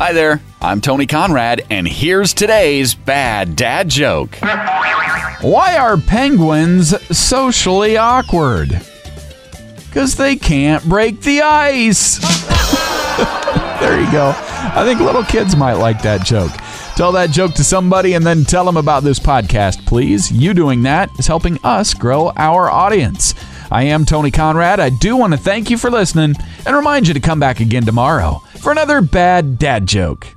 Hi there, I'm Tony Conrad, and here's today's bad dad joke. Why are penguins socially awkward? Because they can't break the ice. there you go. I think little kids might like that joke. Tell that joke to somebody and then tell them about this podcast, please. You doing that is helping us grow our audience. I am Tony Conrad. I do want to thank you for listening and remind you to come back again tomorrow for another bad dad joke.